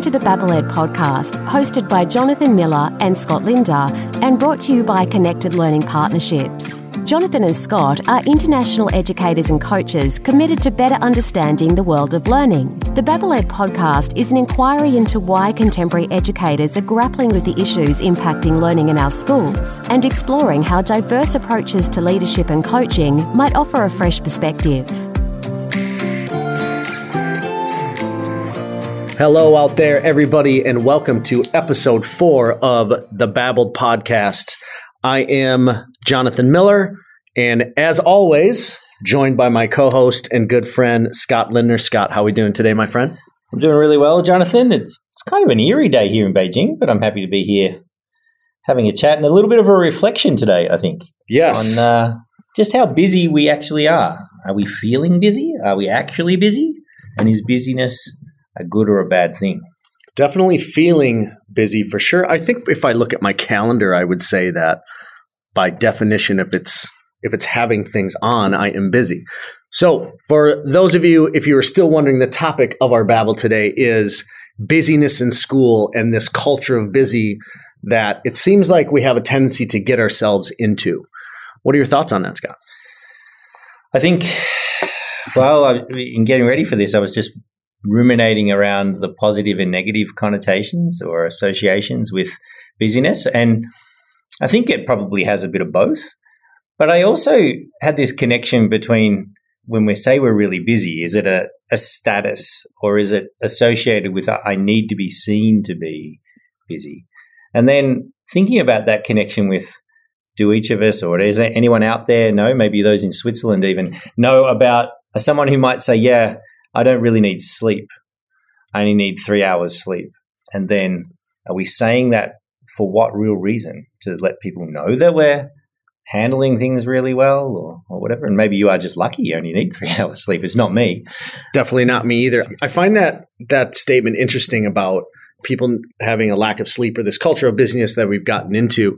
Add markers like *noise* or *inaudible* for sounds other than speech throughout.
Welcome to the Babble Ed podcast, hosted by Jonathan Miller and Scott Linder, and brought to you by Connected Learning Partnerships. Jonathan and Scott are international educators and coaches committed to better understanding the world of learning. The Babble Ed podcast is an inquiry into why contemporary educators are grappling with the issues impacting learning in our schools and exploring how diverse approaches to leadership and coaching might offer a fresh perspective. Hello, out there, everybody, and welcome to episode four of the Babble Ed podcast. I am Jonathan Miller, and as always, joined by my co-host and good friend Scott Lindner. Scott, how are we doing today, my friend? I'm doing really well, Jonathan. It's it's kind of an eerie day here in Beijing, but I'm happy to be here having a chat and a little bit of a reflection today. I think Yes. on uh, just how busy we actually are. Are we feeling busy? Are we actually busy? And is busyness a good or a bad thing? Definitely feeling busy for sure. I think if I look at my calendar, I would say that by definition, if it's if it's having things on, I am busy. So, for those of you, if you are still wondering, the topic of our babble today is busyness in school and this culture of busy that it seems like we have a tendency to get ourselves into. What are your thoughts on that, Scott? I think, well, I, in getting ready for this, I was just ruminating around the positive and negative connotations or associations with busyness. And I think it probably has a bit of both. But I also had this connection between when we say we're really busy, is it a, a status or is it associated with I need to be seen to be busy? And then thinking about that connection with do each of us or is there anyone out there know maybe those in switzerland even know about someone who might say yeah i don't really need sleep. I only need three hours sleep. And then are we saying that for what real reason? To let people know that we're handling things really well or, or whatever? And maybe you are just lucky you only need *laughs* three hours sleep. It's not me. Definitely not me either. I find that that statement interesting about people having a lack of sleep or this culture of busyness that we've gotten into.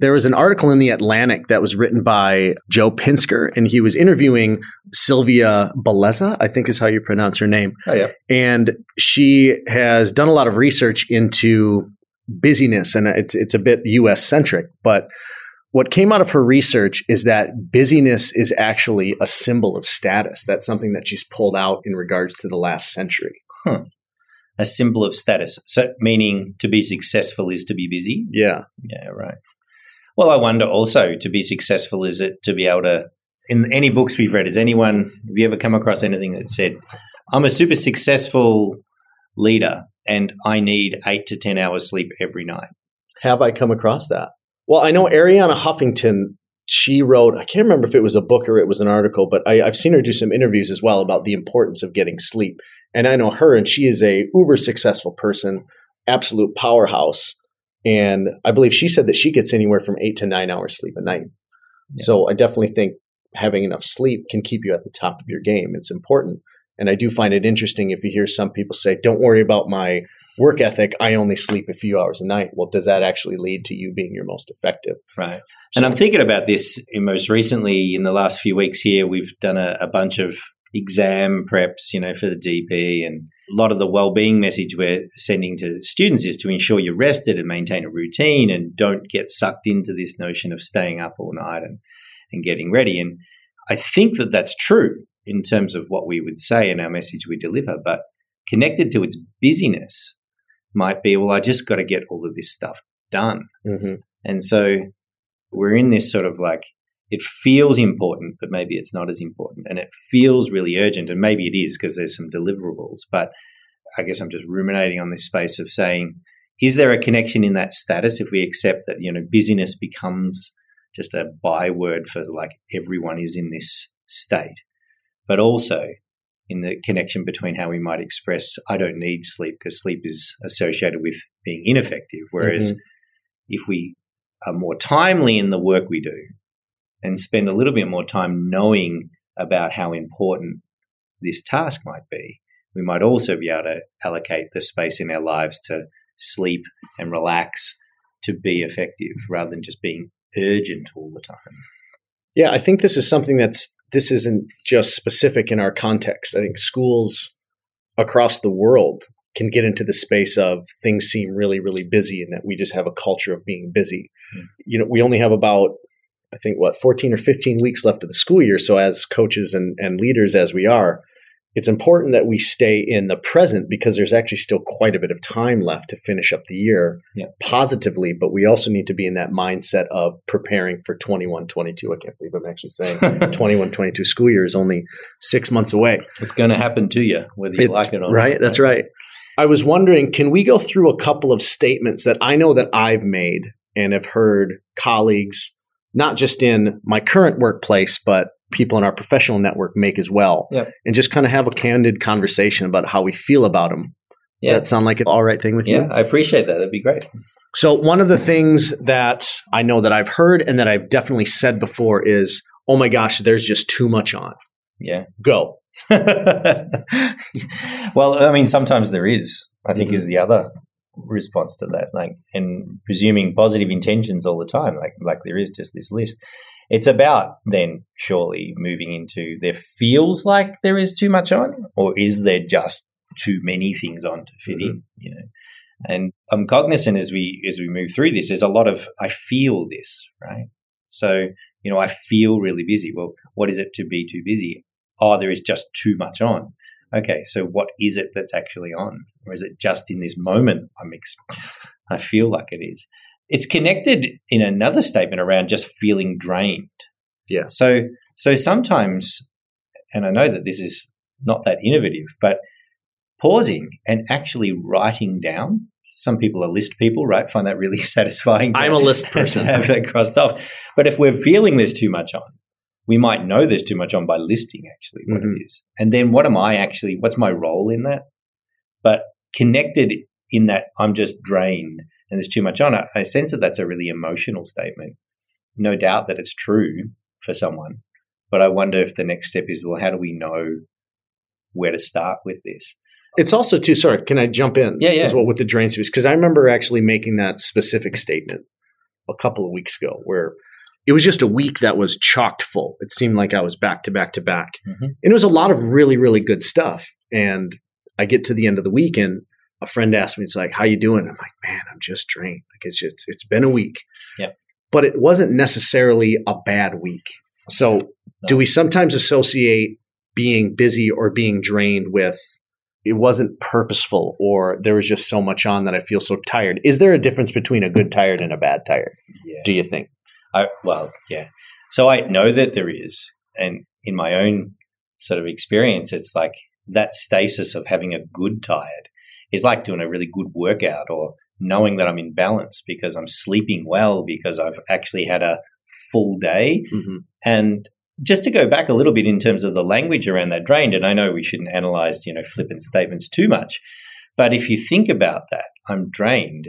There was an article in the Atlantic that was written by Joe Pinsker, and he was interviewing Silvia Bellezza, I think is how you pronounce her name. oh yeah And she has done a lot of research into busyness, and it's it's a bit US centric, but what came out of her research is that busyness is actually a symbol of status. That's something that she's pulled out in regards to the last century. A symbol of status so meaning to be successful is to be busy Yeah. Yeah, right. Well, I wonder also to be successful is it to be able to in any books we've read, has anyone have you ever come across anything that said, I'm a super successful leader and I need eight to ten hours sleep every night? Have I come across that? Well, I know Arianna Huffington, she wrote, I can't remember if it was a book or it was an article, but I, I've seen her do some interviews as well about the importance of getting sleep. And I know her, and she is a uber successful person, absolute powerhouse. And I believe she said that she gets anywhere from eight to nine hours sleep a night. Yeah. So I definitely think having enough sleep can keep you at the top of your game. It's important. And I do find it interesting if you hear some people say, don't worry about my work ethic. I only sleep a few hours a night. Well, does that actually lead to you being your most effective? Right. And I'm thinking about this most recently in the last few weeks here, we've done a, a bunch of exam preps, you know, for the DP and a lot of the well-being message we're sending to students is to ensure you're rested and maintain a routine and don't get sucked into this notion of staying up all night and, and getting ready. And I think that that's true in terms of what we would say in our message we deliver, but connected to its busyness might be, well, I just got to get all of this stuff done. Mm-hmm. And so we're in this sort of like, it feels important, but maybe it's not as important. And it feels really urgent. And maybe it is because there's some deliverables. But I guess I'm just ruminating on this space of saying, is there a connection in that status if we accept that, you know, busyness becomes just a byword for like everyone is in this state, but also in the connection between how we might express, I don't need sleep because sleep is associated with being ineffective. Whereas Mhm. if we are more timely in the work we do and spend a little bit more time knowing about how important this task might be, we might also be able to allocate the space in our lives to sleep and relax to be effective rather than just being urgent all the time. Yeah, I think this is something that's this isn't just specific in our context. I think schools across the world can get into the space of things seem really, really busy and that we just have a culture of being busy. Mm. You know, we only have about, I think, what, 14 or 15 weeks left of the school year. So, as coaches and, and leaders as we are, it's important that we stay in the present because there's actually still quite a bit of time left to finish up the year yeah. positively. But we also need to be in that mindset of preparing for 21 22. I can't believe I'm actually saying *laughs* 21 22 school year is only six months away. It's going to happen to you, whether you it, like it or right? not. Right. That's right. I was wondering, can we go through a couple of statements that I know that I've made and have heard colleagues, not just in my current workplace, but people in our professional network make as well. Yep. And just kind of have a candid conversation about how we feel about them. Does yeah. that sound like an all right thing with yeah, you? Yeah, I appreciate that. That'd be great. So, one of the things that I know that I've heard and that I've definitely said before is, oh my gosh, there's just too much on. Yeah. Go. *laughs* well, I mean, sometimes there is, I think, mm-hmm. is the other response to that. Like, and presuming positive intentions all the time, like, like there is just this list. It's about then surely moving into there feels like there is too much on, or is there just too many things on to fit mm-hmm. in? You know, and I'm cognizant as we as we move through this. There's a lot of I feel this right. So you know, I feel really busy. Well, what is it to be too busy? Oh, there is just too much on. Okay, so what is it that's actually on, or is it just in this moment? I'm ex- *laughs* I feel like it is it's connected in another statement around just feeling drained. Yeah. So so sometimes, and I know that this is not that innovative, but pausing and actually writing down. Some people are list people, right? Find that really *laughs* satisfying. I'm a list *laughs* person. have that crossed off. But if we're feeling there's too much on, we might know there's too much on by listing actually what mm-hmm. it is. And then what am I actually, what's my role in that? But connected in that I'm just drained and there's too much on it, I sense that that's a really emotional statement. No doubt that it's true for someone, but I wonder if the next step is well, how do we know where to start with this? It's also too. Sorry, can I jump in? Yeah, yeah. As well with the drain space because I remember actually making that specific statement a couple of weeks ago where it was just a week that was chocked full. It seemed like I was back to back to back, mm-hmm. and it was a lot of really really good stuff. And I get to the end of the week and a friend asked me, it's like, how you doing? I'm like, man, I'm just drained. Like it's just, it's been a week. Yeah. But it wasn't necessarily a bad week. So no. do we sometimes associate being busy or being drained with it wasn't purposeful or there was just so much on that I feel so tired? Is there a difference between a good tired and a bad tired? Yeah. Do you think? I, well, yeah. So I know that there is. And in my own sort of experience, it's like that stasis of having a good tired is like doing a really good workout or knowing that I'm in balance because I'm sleeping well because I've actually had a full day. Mm-hmm. And just to go back a little bit in terms of the language around that drained, and I know we shouldn't analyze, you know, flippant statements too much, but if you think about that, I'm drained.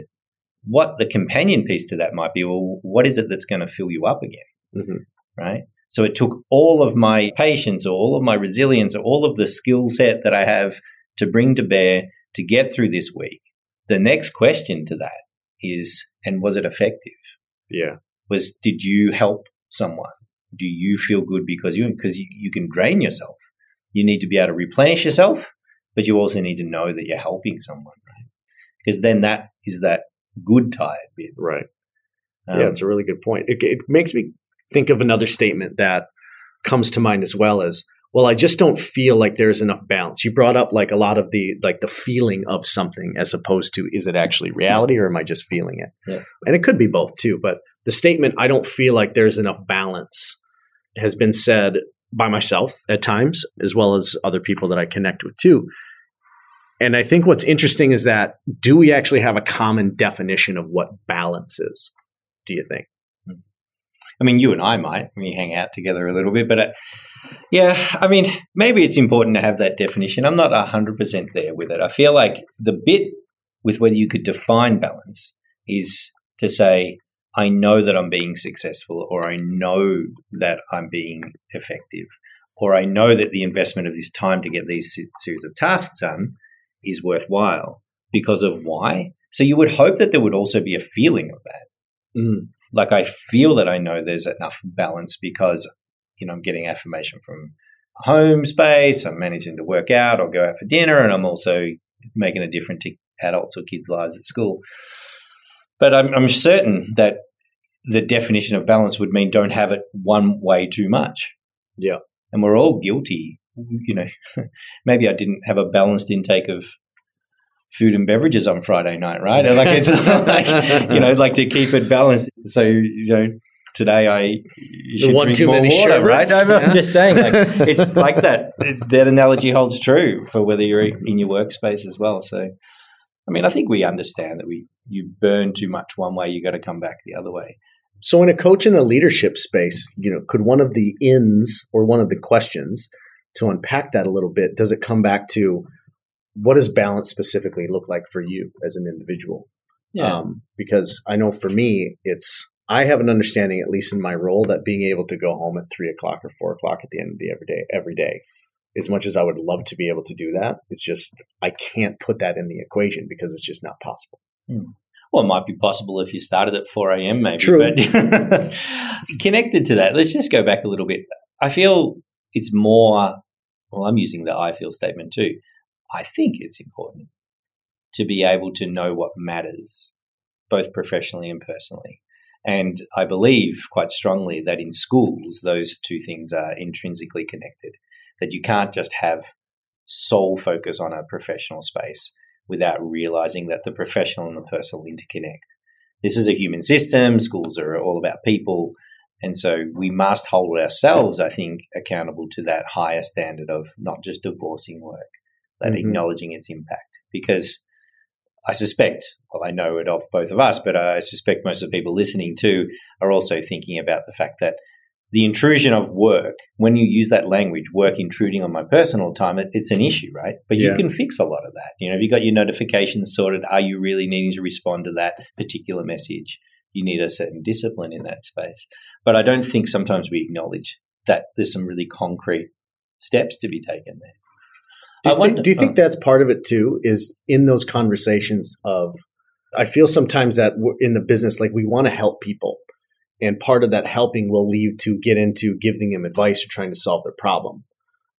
What the companion piece to that might be, well, what is it that's going to fill you up again? Mm-hmm. Right. So it took all of my patience or all of my resilience or all of the skill set that I have to bring to bear to get through this week. The next question to that is, and was it effective? Yeah. Was, did you help someone? Do you feel good because you, because you, you can drain yourself. You need to be able to replenish yourself, but you also need to know that you're helping someone, right? Because then that is that good tired bit. Right. Um, yeah, it's a really good point. It, it makes me think of another statement that comes to mind as well as well, I just don't feel like there's enough balance. You brought up like a lot of the like the feeling of something as opposed to is it actually reality or am I just feeling it? Yeah. And it could be both too, but the statement I don't feel like there's enough balance has been said by myself at times as well as other people that I connect with too. And I think what's interesting is that do we actually have a common definition of what balance is? Do you think? I mean, you and I might. We hang out together a little bit, but uh, yeah, I mean, maybe it's important to have that definition. I'm not 100% there with it. I feel like the bit with whether you could define balance is to say, I know that I'm being successful, or I know that I'm being effective, or I know that the investment of this time to get these series of tasks done is worthwhile because of why. So you would hope that there would also be a feeling of that. Mm. Like I feel that I know there's enough balance because you know, I'm getting affirmation from home space. I'm managing to work out or go out for dinner, and I'm also making a difference to adults or kids' lives at school. But I'm, I'm certain that the definition of balance would mean don't have it one way too much. Yeah. And we're all guilty. You know, *laughs* maybe I didn't have a balanced intake of food and beverages on Friday night, right? Like it's *laughs* like you know, like to keep it balanced. So you know, today I should one drink too more many water, right? I'm, Yeah. Just saying, like *laughs* it's like that. That analogy holds true for whether you're in your workspace as well. So, I mean, I think we understand that we you burn too much one way, you got to come back the other way. So, in a coach in a leadership space, you know, could one of the ins or one of the questions to unpack that a little bit, does it come back to what does balance specifically look like for you as an individual? Um, because I know for me, it's I have an understanding, at least in my role, that being able to go home at three o'clock or four o'clock at the end of the every day, every day, as much as I would love to be able to do that, it's just I can't put that in the equation because it's just not possible. Hmm. Well, it might be possible if you started at 4 a.m. maybe. True. But *laughs* connected to that, let's just go back a little bit. I feel it's more, well, I'm using the I feel statement too. I think it's important to be able to know what matters, both professionally and personally. And I believe quite strongly that in schools, those two things are intrinsically connected, that you can't just have sole focus on a professional space without realizing that the professional and the personal interconnect. This is a human system. Schools are all about people. And so we must hold ourselves, I think, accountable to that higher standard of not just divorcing work, but Mhm. acknowledging its impact. Because I suspect, well, I know it of both of us, but I suspect most of the people listening too are also thinking about the fact that the intrusion of work, when you use that language, work intruding on my personal time, it, it's an issue, right? But you can fix a lot of that. You know, have you got your notifications sorted? Are you really needing to respond to that particular message? You need a certain discipline in that space. But I don't think sometimes we acknowledge that there's some really concrete steps to be taken there. Do I you, think, do you think oh. that's part of it too? Is in those conversations of, I feel sometimes that in the business, like we want to help people, and part of that helping will lead to get into giving them advice or trying to solve their problem,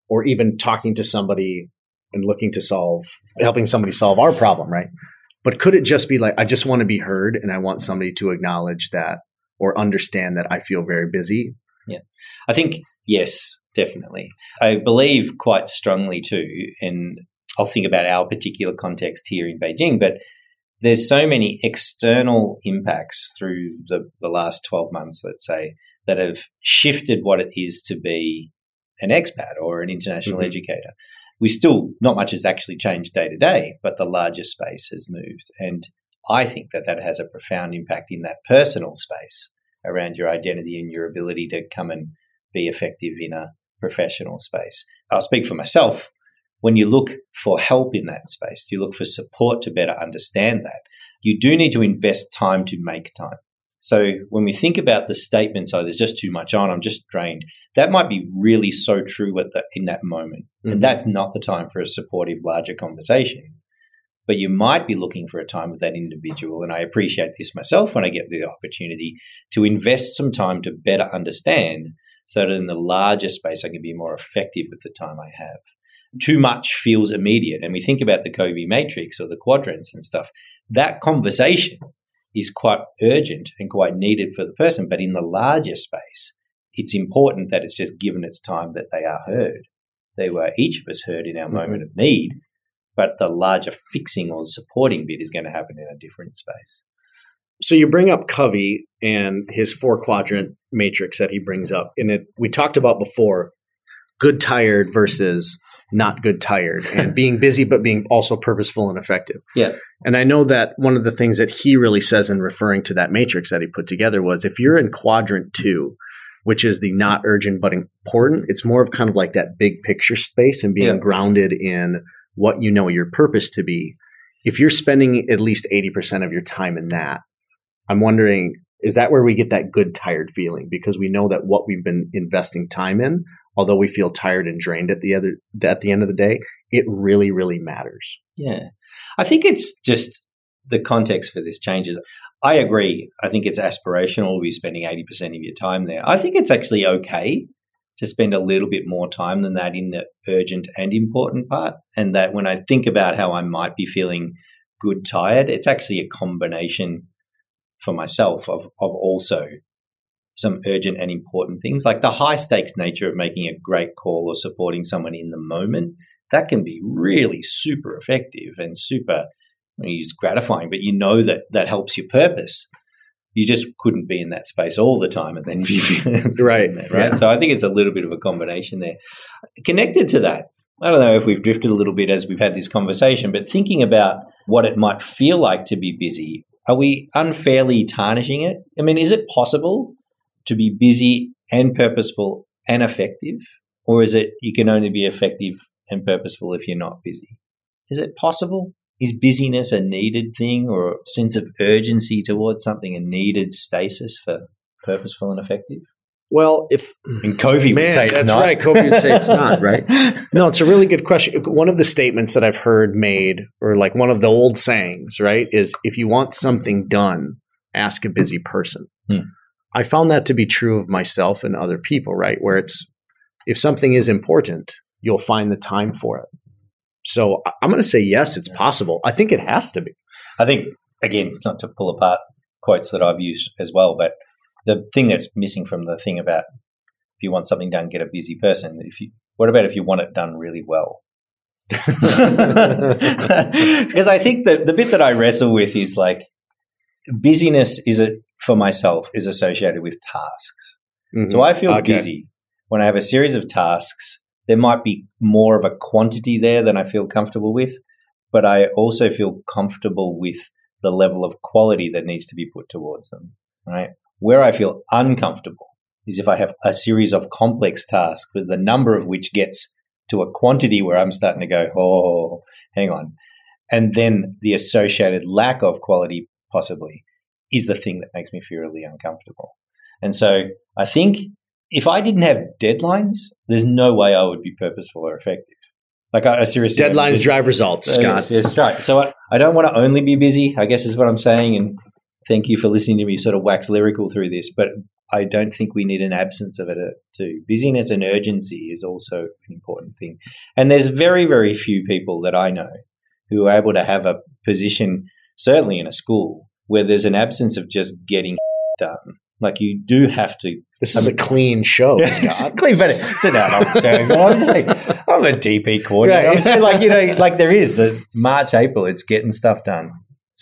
or even talking to somebody and looking to solve, helping somebody solve our problem, right? But could it just be like I just want to be heard, and I want somebody to acknowledge that or understand that I feel very busy? Yeah, I think yes, definitely. I believe quite strongly too, and I'll think about our particular context here in Beijing, but there's so many external impacts through the, the last 12 months, let's say, that have shifted what it is to be an expat or an international Mhm. educator. We still, not much has actually changed day to day, but the larger space has moved. And I think that that has a profound impact in that personal space around your identity and your ability to come and be effective in a professional space. I'll speak for myself. When you look for help in that space, you look for support to better understand that, you do need to invest time to make time. So when we think about the statements, oh, there's just too much on, I'm just drained, that might be really so true at the, in that moment. Mhm. And that's not the time for a supportive, larger conversation. But you might be looking for a time with that individual. And I appreciate this myself when I get the opportunity to invest some time to better understand so that in the larger space I can be more effective with the time I have. Too much feels immediate. And we think about the Covey matrix or the quadrants and stuff. That conversation is quite urgent and quite needed for the person. But in the larger space, it's important that it's just given its time that they are heard. They were each of us heard in our Mhm. moment of need, but the larger fixing or supporting bit is going to happen in a different space. So you bring up Covey and his four quadrant matrix that he brings up, and it we talked about before, good tired versus not good tired, *laughs* and being busy but being also purposeful and effective. Yeah. And I know that one of the things that he really says in referring to that matrix that he put together was if you're in quadrant two, which is the not urgent but important, it's more of kind of like that big picture space and being Yeah. grounded in what you know your purpose to be. If you're spending at least 80% of your time in that, I'm wondering, is that where we get that good tired feeling? Because we know that what we've been investing time in, although we feel tired and drained at the other at the end of the day, it really, really matters. Yeah. I think it's just the context for this changes. I agree. I think it's aspirational to be spending 80% of your time there. I think it's actually okay to spend a little bit more time than that in the urgent and important part. And that when I think about how I might be feeling good tired, it's actually a combination for myself of, of also some urgent and important things like the high stakes nature of making a great call or supporting someone in the moment. That can be really super effective and super I mean, use gratifying, but you know that that helps your purpose you just couldn't be in that space all the time and then *laughs* right right yeah. so i think it's a little bit of a combination there connected to that i don't know if we've drifted a little bit as we've had this conversation but thinking about what it might feel like to be busy are we unfairly tarnishing it? I mean is it possible to be busy and purposeful and effective or is it you can only be effective and purposeful if you're not busy? Is it possible? Is busyness a needed thing or a sense of urgency towards something a needed stasis for purposeful and effective? Well, if and Covey man, would say that's not. right. Covey would say it's not *laughs* right. No, it's a really good question. One of the statements that I've heard made, or like one of the old sayings, right, is if you want something done, ask a busy person. Hmm. I found that to be true of myself and other people, right? Where it's if something is important, you'll find the time for it. So I'm going to say yes, it's possible. I think it has to be. I think again, not to pull apart quotes that I've used as well, but the thing that's missing from the thing about if you want something done, get a busy person. If you, what about if you want it done really well? *laughs* because I think that the bit that I wrestle with is like busyness is it for myself is associated with tasks. Mm-hmm. So I feel okay. busy when I have a series of tasks there might be more of a quantity there than I feel comfortable with, but I also feel comfortable with the level of quality that needs to be put towards them, right? Where I feel uncomfortable is if I have a series of complex tasks, with the number of which gets to a quantity where I'm starting to go, oh, hang on. And then the associated lack of quality, possibly, is the thing that makes me feel really uncomfortable. And so I think if I didn't have deadlines, there's no way I would be purposeful or effective. Like I, I seriously deadlines drive results, uh, Scott. Yes, yes right. So I, I don't want to only be busy. I guess is what I'm saying. And thank you for listening to me sort of wax lyrical through this. But I don't think we need an absence of it uh, too. Busyness and urgency is also an important thing. And there's very very few people that I know who are able to have a position, certainly in a school, where there's an absence of just getting *laughs* done. Like you do have to this is I mean, a clean show, *laughs* Scott. clean, but it's an adult show. But I'm saying, I'm a DP coordinator. Right. I'm saying, like you know, *laughs* like there is the March, April. It's getting stuff done.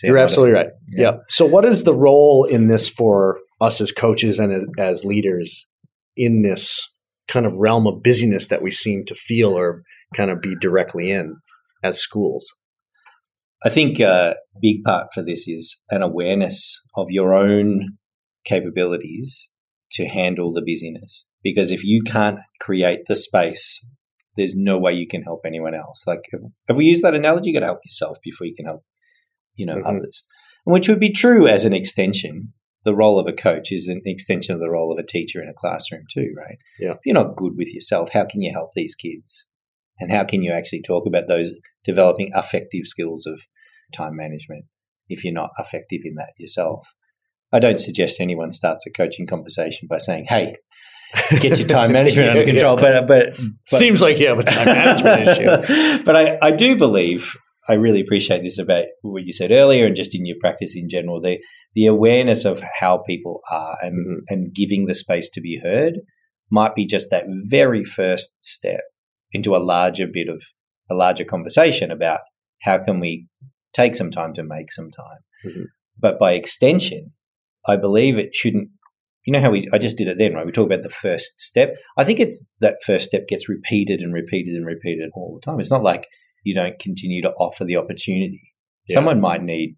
You're absolutely right. Yeah. yeah. So, what is the role in this for us as coaches and as, as leaders in this kind of realm of busyness that we seem to feel or kind of be directly in as schools? I think a big part for this is an awareness of your own capabilities to handle the busyness. Because if you can't create the space, there's no way you can help anyone else. Like, have, have we used that analogy? You got to help yourself before you can help, you know, mm-hmm. others. And which would be true as an extension. The role of a coach is an extension of the role of a teacher in a classroom too, right? Yeah. If you're not good with yourself, how can you help these kids? And how can you actually talk about those developing affective skills of time management if you're not effective in that yourself? I don't suggest anyone starts a coaching conversation by saying, "Hey, get your time *laughs* management under control." yeah. but, but, but seems like you have a time management *laughs* issue. But I, I do believe I really appreciate this about what you said earlier, and just in your practice in general, the the awareness of how people are and mm-hmm. and giving the space to be heard might be just that very first step into a larger bit of a larger conversation about how can we take some time to make some time. Mm-hmm. But by extension, I believe it shouldn't. You know how we? I just did it then, right? We talk about the first step. I think it's that first step gets repeated and repeated and repeated all the time. It's not like you don't continue to offer the opportunity. Yeah. Someone might need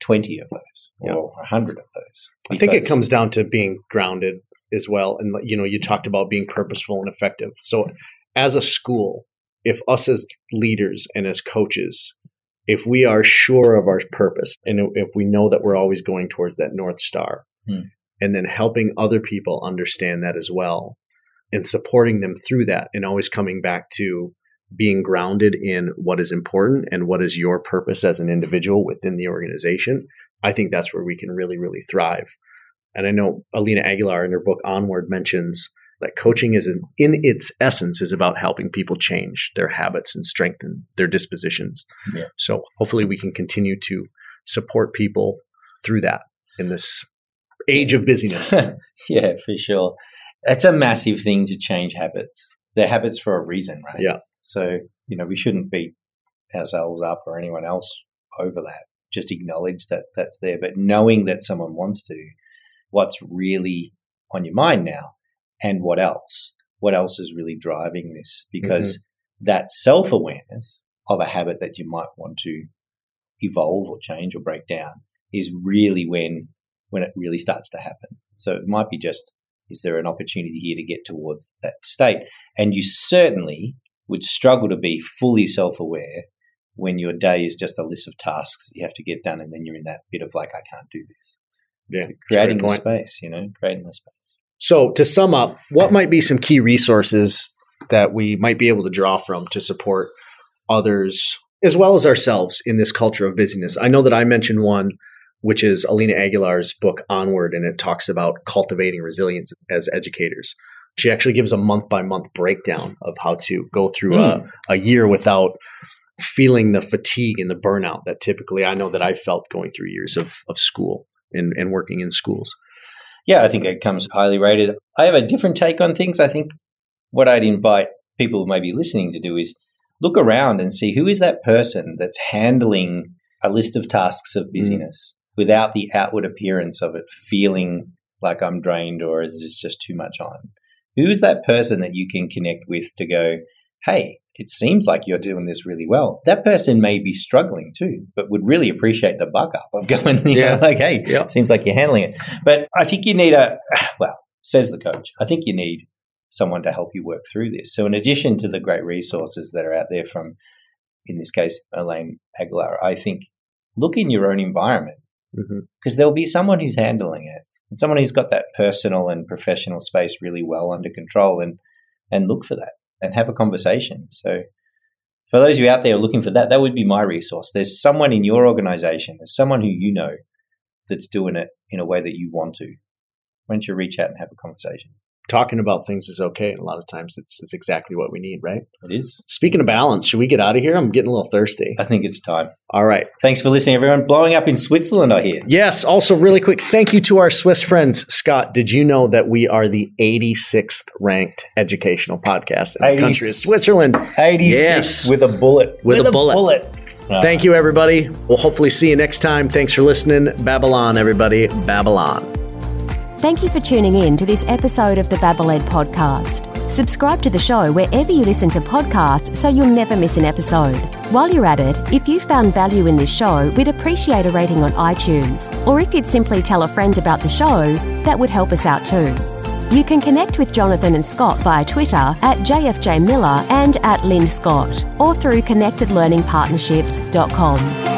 20 of those or yeah. 100 of those. I think it comes down to being grounded as well. And, you know, you talked about being purposeful and effective. So, as a school, if us as leaders and as coaches if we are sure of our purpose and if we know that we're always going towards that north star hmm. and then helping other people understand that as well and supporting them through that and always coming back to being grounded in what is important and what is your purpose as an individual within the organization i think that's where we can really really thrive and i know elena aguilar in her book onward mentions that coaching is in its essence is about helping people change their habits and strengthen their dispositions. Yeah. So hopefully we can continue to support people through that in this age of busyness. *laughs* yeah, for sure. It's a massive thing to change habits. They're habits for a reason, right? Yeah. So, you know, we shouldn't beat ourselves up or anyone else over that. Just acknowledge that that's there. But knowing that someone wants to, what's really on your mind now and what else? What else is really driving this? Because mm-hmm. that self awareness of a habit that you might want to evolve or change or break down is really when when it really starts to happen. So it might be just is there an opportunity here to get towards that state? And you certainly would struggle to be fully self aware when your day is just a list of tasks you have to get done and then you're in that bit of like I can't do this. Yeah. So creating the space, you know, creating the space. So, to sum up, what might be some key resources that we might be able to draw from to support others as well as ourselves in this culture of busyness? I know that I mentioned one, which is Elena Aguilar's book Onward, and it talks about cultivating resilience as educators. She actually gives a month by month breakdown of how to go through mm. a, hmm. a year without feeling the fatigue and the burnout that typically I know that I felt going through years of, of school and, and working in schools. Yeah, I think it comes highly rated. I have a different take on things. I think what I'd invite people who may be listening to do is look around and see who is that person that's handling a list of tasks of mm. busyness. Without the outward appearance of it feeling like I'm drained or is this just too much on? Who is that person that you can connect with to go, hey, it seems like you're doing this really well. That person may be struggling too, but would really appreciate the buck up of *laughs* going, you yeah. know, like, hey, yeah. seems like you're handling it. But I think you need a, *sighs* well, says the coach, I think you need someone to help you work through this. So in addition to the great resources that are out there from, in this case, Elena Aguilar, I think look in your own environment because mm-hmm. there'll be someone who's handling it and someone who's got that personal and professional space really well under control and, and look for that and have a conversation. So, for those of you out there looking for that, that would be my resource. There's someone in your organization, there's someone who you know that's doing it in a way that you want to. Why don't you reach out and have a conversation? Talking about things is okay. And a lot of times it's, it's exactly what we need, right? It is. Speaking of balance, should we get out of here? I'm getting a little thirsty. I think it's time. All right. Thanks for listening, everyone. Blowing up in Switzerland, I hear. Yes. Also, really quick, thank you to our Swiss friends. Scott, did you know that we are the 86th ranked educational podcast in the country of Switzerland? 86 yes. with a bullet. With, with a, a, bullet. bullet. Thank you, everybody. We'll hopefully see you next time. Thanks for listening. Babylon, everybody. Babylon. Thank you for tuning in to this episode of the Babble Ed podcast. Subscribe to the show wherever you listen to podcasts so you'll never miss an episode. While you're at it, if you found value in this show, we'd appreciate a rating on iTunes. Or if you'd simply tell a friend about the show, that would help us out too. You can connect with Jonathan and Scott via Twitter at JFJ Miller and at Lind Scott or through connectedlearningpartnerships.com.